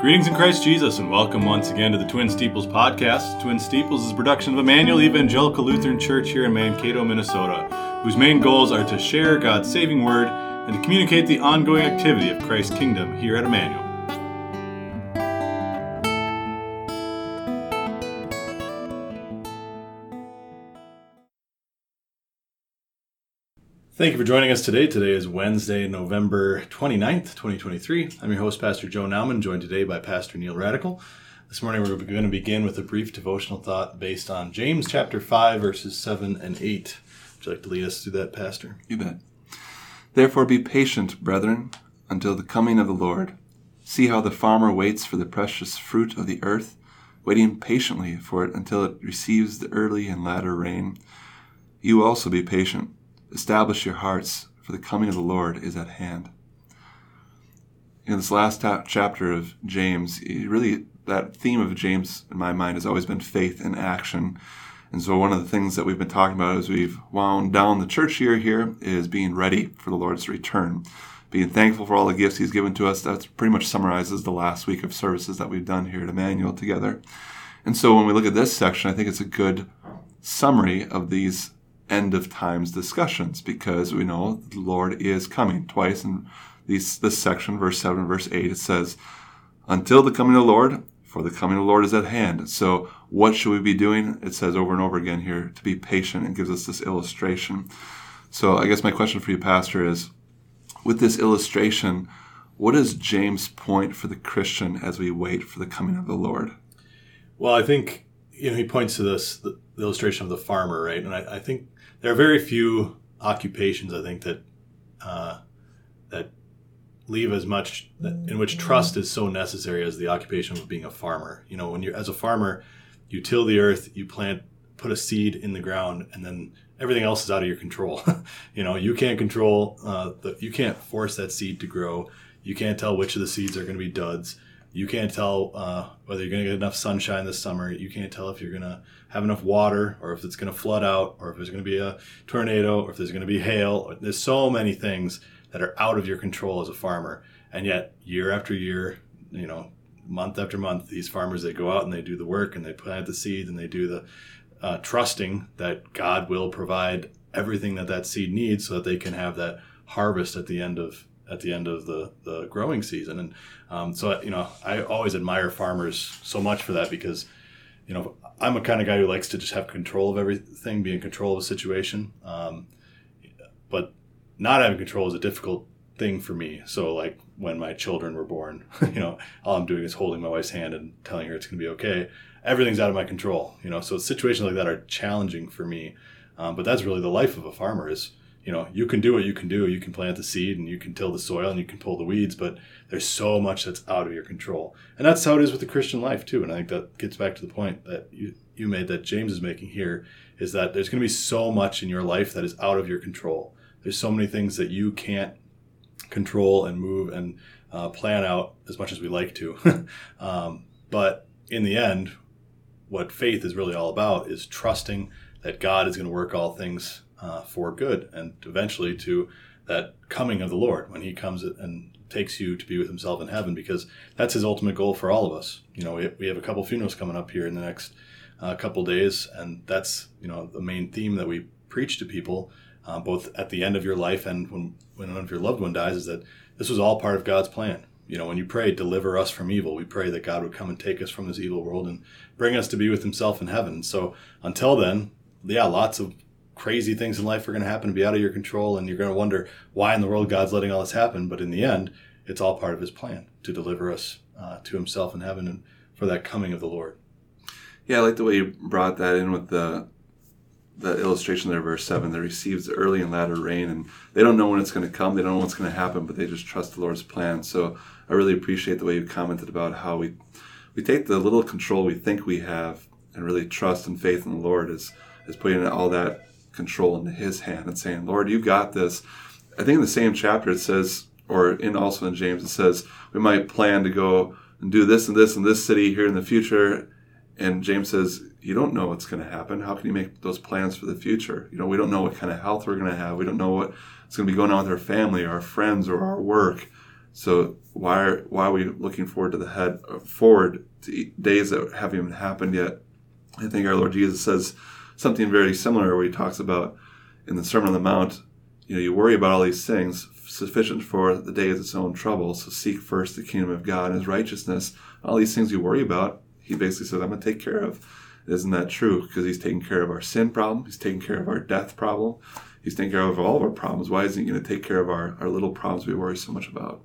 Greetings in Christ Jesus, and welcome once again to the Twin Steeples podcast. Twin Steeples is a production of Emmanuel Evangelical Lutheran Church here in Mankato, Minnesota, whose main goals are to share God's saving word and to communicate the ongoing activity of Christ's kingdom here at Emmanuel. Thank you for joining us today. Today is Wednesday, November 29th, 2023. I'm your host, Pastor Joe Nauman, joined today by Pastor Neil Radichel. This morning we're going to begin with a brief devotional thought based on James chapter 5, verses 7 and 8. Would you like to lead us through that, Pastor? You bet. Therefore be patient, brethren, until the coming of the Lord. See how the farmer waits for the precious fruit of the earth, waiting patiently for it until it receives the early and latter rain. You also be patient Establish your hearts, for the coming of the Lord is at hand. In this last ta- chapter of James, really that theme of James in my mind has always been faith in action. And so one of the things that we've been talking about as we've wound down the church year here is being ready for the Lord's return. Being thankful for all the gifts he's given to us. That pretty much summarizes the last week of services that we've done here at Emmanuel together. And so when we look at this section, I think it's a good summary of these end of times discussions because we know the Lord is coming twice in these, this section, verse 7 verse 8, it says, Until the coming of the Lord, for the coming of the Lord is at hand. So, what should we be doing? It says over and over again here to be patient and gives us this illustration. So, I guess my question for you, Pastor, is with this illustration, what is James' point for the Christian as we wait for the coming of the Lord? Well, I think you know he points to this the illustration of the farmer, right? And I, I think there are very few occupations I think that uh, that leave as much in which trust is so necessary as the occupation of being a farmer. You know, when you're as a farmer, you till the earth, you plant, put a seed in the ground, and then everything else is out of your control. you know, you can't control uh, the, you can't force that seed to grow. You can't tell which of the seeds are going to be duds. You can't tell uh, whether you're going to get enough sunshine this summer. You can't tell if you're going to have enough water or if it's going to flood out or if there's going to be a tornado or if there's going to be hail. There's so many things that are out of your control as a farmer. And yet, year after year, you know, month after month, these farmers, they go out and they do the work and they plant the seed and they do the uh, trusting that God will provide everything that that seed needs so that they can have that harvest at the end of at the end of the, the growing season. And um, so, you know, I always admire farmers so much for that because, you know, I'm a kind of guy who likes to just have control of everything, be in control of a situation. Um, but not having control is a difficult thing for me. So, like when my children were born, you know, all I'm doing is holding my wife's hand and telling her it's going to be okay. Everything's out of my control, you know. So situations like that are challenging for me. Um, but that's really the life of a farmer is you know, you can do what you can do. You can plant the seed and you can till the soil and you can pull the weeds, but there's so much that's out of your control. And that's how it is with the Christian life too. And I think that gets back to the point that you, you made that James is making here is that there's going to be so much in your life that is out of your control. There's so many things that you can't control and move and uh, plan out as much as we like to. um, but in the end, what faith is really all about is trusting that God is going to work all things uh, for good and eventually to that coming of the Lord when he comes and takes you to be with himself in heaven because that's his ultimate goal for all of us. You know, we, we have a couple funerals coming up here in the next uh, couple days and that's, you know, the main theme that we preach to people uh, both at the end of your life and when, when one of your loved one dies is that this was all part of God's plan. You know, when you pray, deliver us from evil, we pray that God would come and take us from this evil world and bring us to be with himself in heaven. So until then, yeah, lots of crazy things in life are going to happen be out of your control and you're going to wonder why in the world god's letting all this happen. But in the end it's all part of his plan to deliver us uh, to himself in heaven and for that coming of the lord. Yeah i like the way you brought that in with the the illustration there verse 7 that receives the early and latter rain and they don't know when it's going to come. They don't know what's going to happen but they just trust the lord's plan. So i really appreciate the way you commented about how we we take the little control we think we have and really trust and faith in the lord is is putting all that control into his hand and saying, Lord, you got this. I think in the same chapter it says, or in also in James, it says, we might plan to go and do this and this in this city here in the future. And James says, you don't know what's going to happen. How can you make those plans for the future? You know, we don't know what kind of health we're going to have. We don't know what's going to be going on with our family, our friends, or our work. So why are, why are we looking forward to the head forward to days that haven't even happened yet? I think our Lord Jesus says something very similar where he talks about in the Sermon on the Mount, you know, you worry about all these things, sufficient for the day is its own trouble. So seek first the kingdom of God and his righteousness. All these things you worry about, he basically says, I'm going to take care of. Isn't that true? Because he's taking care of our sin problem, he's taking care of our death problem, he's taking care of all of our problems. Why isn't he going to take care of our, our little problems we worry so much about?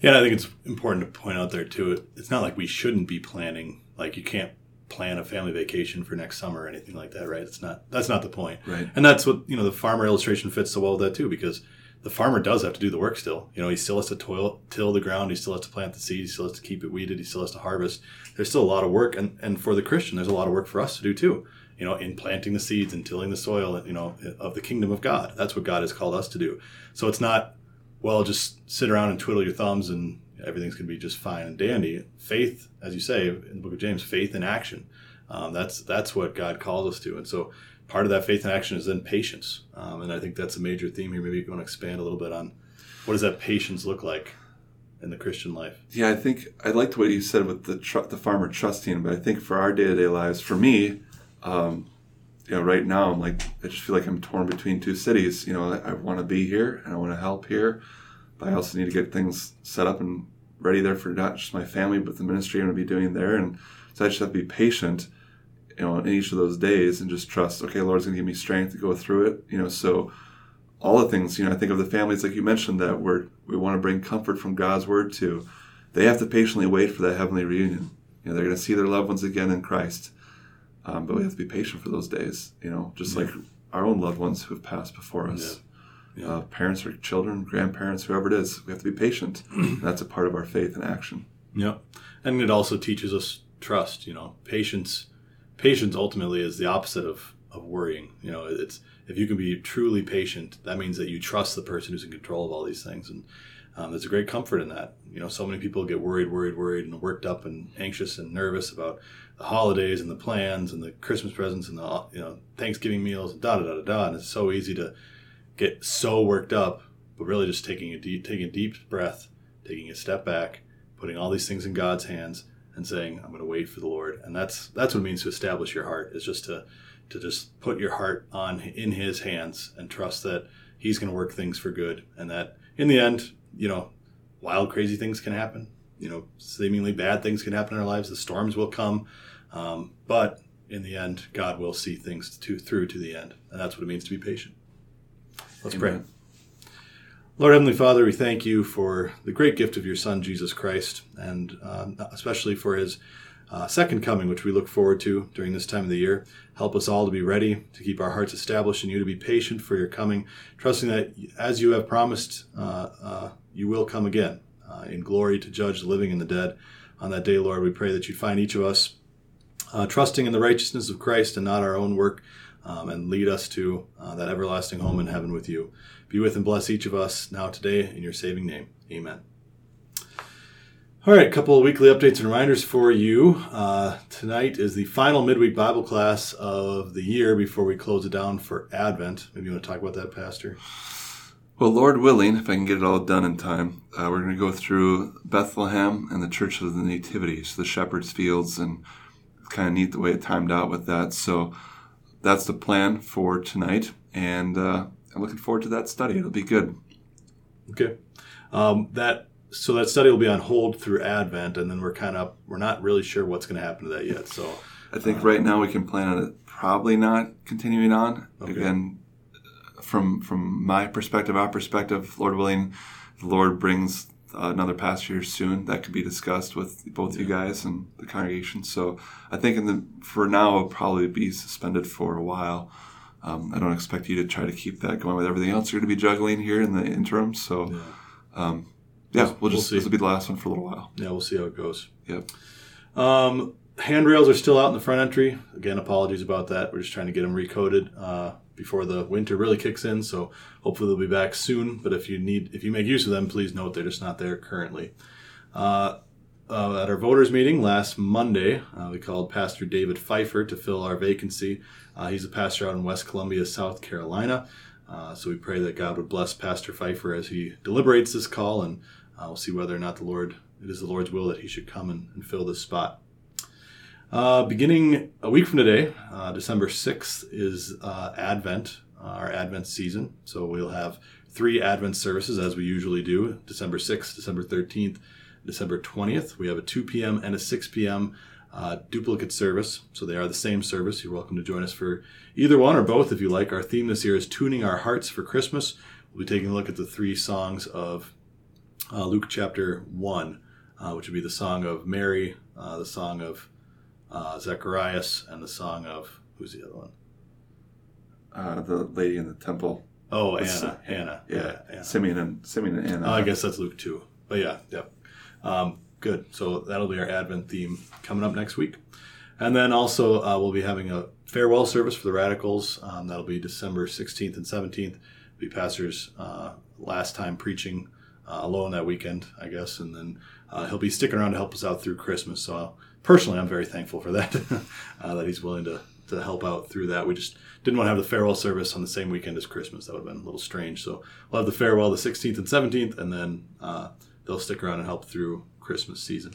Yeah, I think it's important to point out there too. It's not like we shouldn't be planning. Like you can't plan a family vacation for next summer or anything like that, right? It's not. That's not the point. Right. And that's what you know. The farmer illustration fits so well with that too, because the farmer does have to do the work still. You know, he still has to toil, till the ground. He still has to plant the seed. He still has to keep it weeded. He still has to harvest. There's still a lot of work, and and for the Christian, there's a lot of work for us to do too. You know, in planting the seeds and tilling the soil, you know, of the kingdom of God. That's what God has called us to do. So it's not well, just sit around and twiddle your thumbs and everything's going to be just fine and dandy. Faith, as you say in the book of James, faith in action. Um, that's that's what God calls us to, and so part of that faith in action is then patience. Um, and I think that's a major theme here. Maybe you want to expand a little bit on what does that patience look like in the Christian life. Yeah, I think I liked what you said with the tr- the farmer trusting, but I think for our day to day lives, for me. Um, you know, right now I'm like I just feel like I'm torn between two cities. You know, I, I want to be here and I want to help here, but I also need to get things set up and ready there for not just my family, but the ministry I'm going to be doing there. And so I just have to be patient, you know, in each of those days and just trust, okay, Lord's going to give me strength to go through it. You know, so all the things, you know, I think of the families, like you mentioned, that we're, we want to bring comfort from God's word to. They have to patiently wait for that heavenly reunion. You know, they're going to see their loved ones again in Christ. Um, but we have to be patient for those days, you know, just yeah. like our own loved ones who have passed before us. Yeah yeah. Uh, parents or children, grandparents, whoever it is. We have to be patient. That's a part of our faith and action. Yeah, and it also teaches us trust. You know, patience. Patience ultimately is the opposite of of worrying. You know, it's if you can be truly patient, that means that you trust the person who's in control of all these things, and um, there's a great comfort in that. You know, so many people get worried, worried, worried, and worked up and anxious and nervous about the holidays and the plans and the Christmas presents and the you know Thanksgiving meals and da da da da da. And it's so easy to get so worked up, but really just taking a deep, taking a deep breath, taking a step back, putting all these things in God's hands, and saying, "I'm going to wait for the Lord." And that's that's what it means to establish your heart. Is just to to just put your heart on in His hands and trust that He's going to work things for good, and that in the end, you know, wild, crazy things can happen. You know, seemingly bad things can happen in our lives. The storms will come, um, but in the end, God will see things to, through to the end, and that's what it means to be patient. Let's Amen. pray. Lord Heavenly Father, we thank you for the great gift of your Son, Jesus Christ, and uh, especially for his uh, second coming, which we look forward to during this time of the year. Help us all to be ready, to keep our hearts established in you, to be patient for your coming, trusting that as you have promised, uh, uh you will come again uh, in glory to judge the living and the dead. On that day, Lord, we pray that you'd find each of us uh, trusting in the righteousness of Christ and not our own work um, and lead us to uh, that everlasting home in heaven with you. Be with and bless each of us now today in your saving name. Amen. All right, a couple of weekly updates and reminders for you. Uh, tonight is the final midweek Bible class of the year before we close it down for Advent. Maybe you want to talk about that, Pastor? Well, Lord willing, if I can get it all done in time, uh, we're going to go through Bethlehem and the Church of the Nativity, so the Shepherd's Fields, and kind of neat the way it timed out with that. So that's the plan for tonight, and uh, I'm looking forward to that study. It'll be good. Okay, um, that so that study will be on hold through Advent, and then we're kind of we're not really sure what's going to happen to that yet. So I think uh, right now we can plan on it probably not continuing on. Okay. Again, from from my perspective, our perspective, Lord willing, the Lord brings another pastor here soon that could be discussed with both yeah. you guys and the congregation. So I think in the for now it'll probably be suspended for a while. Um, I don't expect you to try to keep that going with everything else you're going to be juggling here in the interim. So yeah, um, yeah we'll, we'll just we'll this will be the last one for a little while. Yeah, we'll see how it goes. Yep. Um, handrails are still out in the front entry. Again, apologies about that. We're just trying to get them recoded. Uh, before the winter really kicks in. So hopefully they'll be back soon. But if you need, if you make use of them, please note they're just not there currently. Uh, uh, at our voters meeting last Monday, uh, we called Pastor David Pfeiffer to fill our vacancy. Uh, he's a pastor out in West Columbia, South Carolina. Uh, so we pray that God would bless Pastor Pfeiffer as he deliberates this call and uh, we'll see whether or not the Lord it is the Lord's will that he should come and, and fill this spot. Uh, beginning a week from today, uh, December 6th, is uh, Advent, uh, our Advent season. So we'll have three Advent services as we usually do December 6th, December 13th, December 20th. We have a 2 p.m. and a 6 p.m. Uh, duplicate service. So they are the same service. You're welcome to join us for either one or both if you like. Our theme this year is Tuning Our Hearts for Christmas. We'll be taking a look at the three songs of uh, Luke chapter 1, uh, which would be the song of Mary, the song of uh, Zacharias, and the song of who's the other one? Uh, the lady in the temple. Oh, That's- Anna. Anna. Yeah, Yeah. Anna. Simeon and Simeon and Anna. Oh, I guess that's Luke 2. But yeah, yep. Um, good. So that'll be our Advent theme coming up next week. And then also, uh, we'll be having a farewell service for the Radichels. Um, that'll be December 16th and 17th. Be Pastor's uh, last time preaching uh, alone that weekend, I guess. And then uh, he'll be sticking around to help us out through Christmas. So personally, I'm very thankful for that, uh, that he's willing to, to help out through that. We just didn't want to have the farewell service on the same weekend as Christmas. That would have been a little strange. So we'll have the farewell the 16th and 17th, and then uh, they'll stick around and help through Christmas season.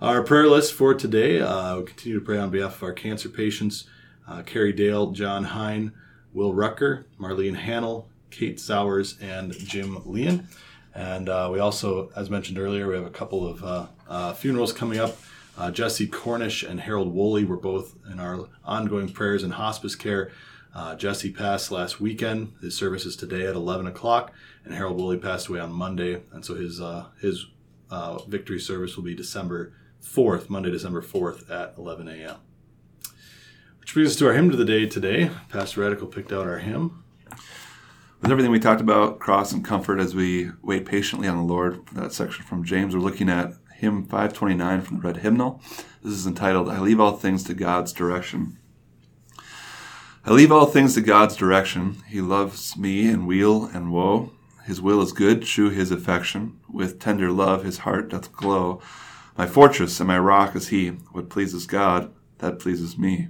Our prayer list for today, uh, we continue to pray on behalf of our cancer patients, uh, Carrie Dahle, John Hein, Will Roettger, Marlene Hanel, Kate Sauers, and Jim Lien. And uh, we also, as mentioned earlier, we have a couple of uh, uh, funerals coming up. Uh, Jesse Cornish and Harold Wolle were both in our ongoing prayers and hospice care. Uh, Jesse passed last weekend. His service is today at 11 o'clock, and Harold Wolle passed away on Monday. And so his uh, his uh, victory service will be December 4th, Monday, December 4th at 11 a.m. Which brings us to our hymn of the day today. Pastor Radichel picked out our hymn. With everything we talked about, cross and comfort as we wait patiently on the Lord, that section from James, we're looking at hymn 529 from the Red Hymnal. This is entitled, I Leave All Things to God's Direction. I leave all things to God's direction. He loves me in weal and woe. His will is good, true his affection. With tender love his heart doth glow. My fortress and my rock is he. What pleases God, that pleases me.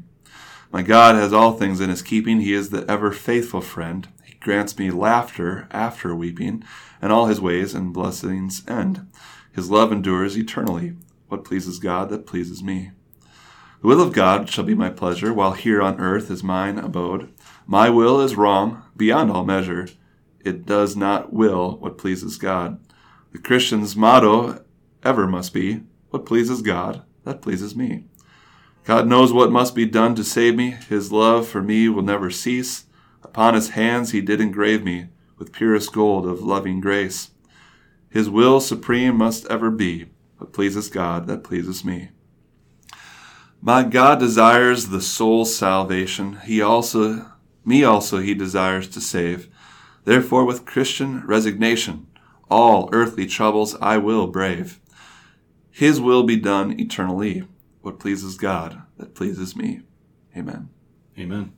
My God has all things in his keeping. He is the ever faithful friend. He grants me laughter after weeping, and all his ways and blessings end. His love endures eternally. What pleases God, that pleases me. The will of God shall be my pleasure, while here on earth is mine abode. My will is wrong, beyond all measure. It does not will what pleases God. The Christian's motto ever must be, What pleases God, that pleases me. God knows what must be done to save me. His love for me will never cease. Upon his hands he did engrave me with purest gold of loving grace. His will supreme must ever be. What pleases God, that pleases me. My God desires the soul's salvation. He also, me also, he desires to save. Therefore, with Christian resignation, all earthly troubles I will brave. His will be done eternally. What pleases God, that pleases me. Amen. Amen.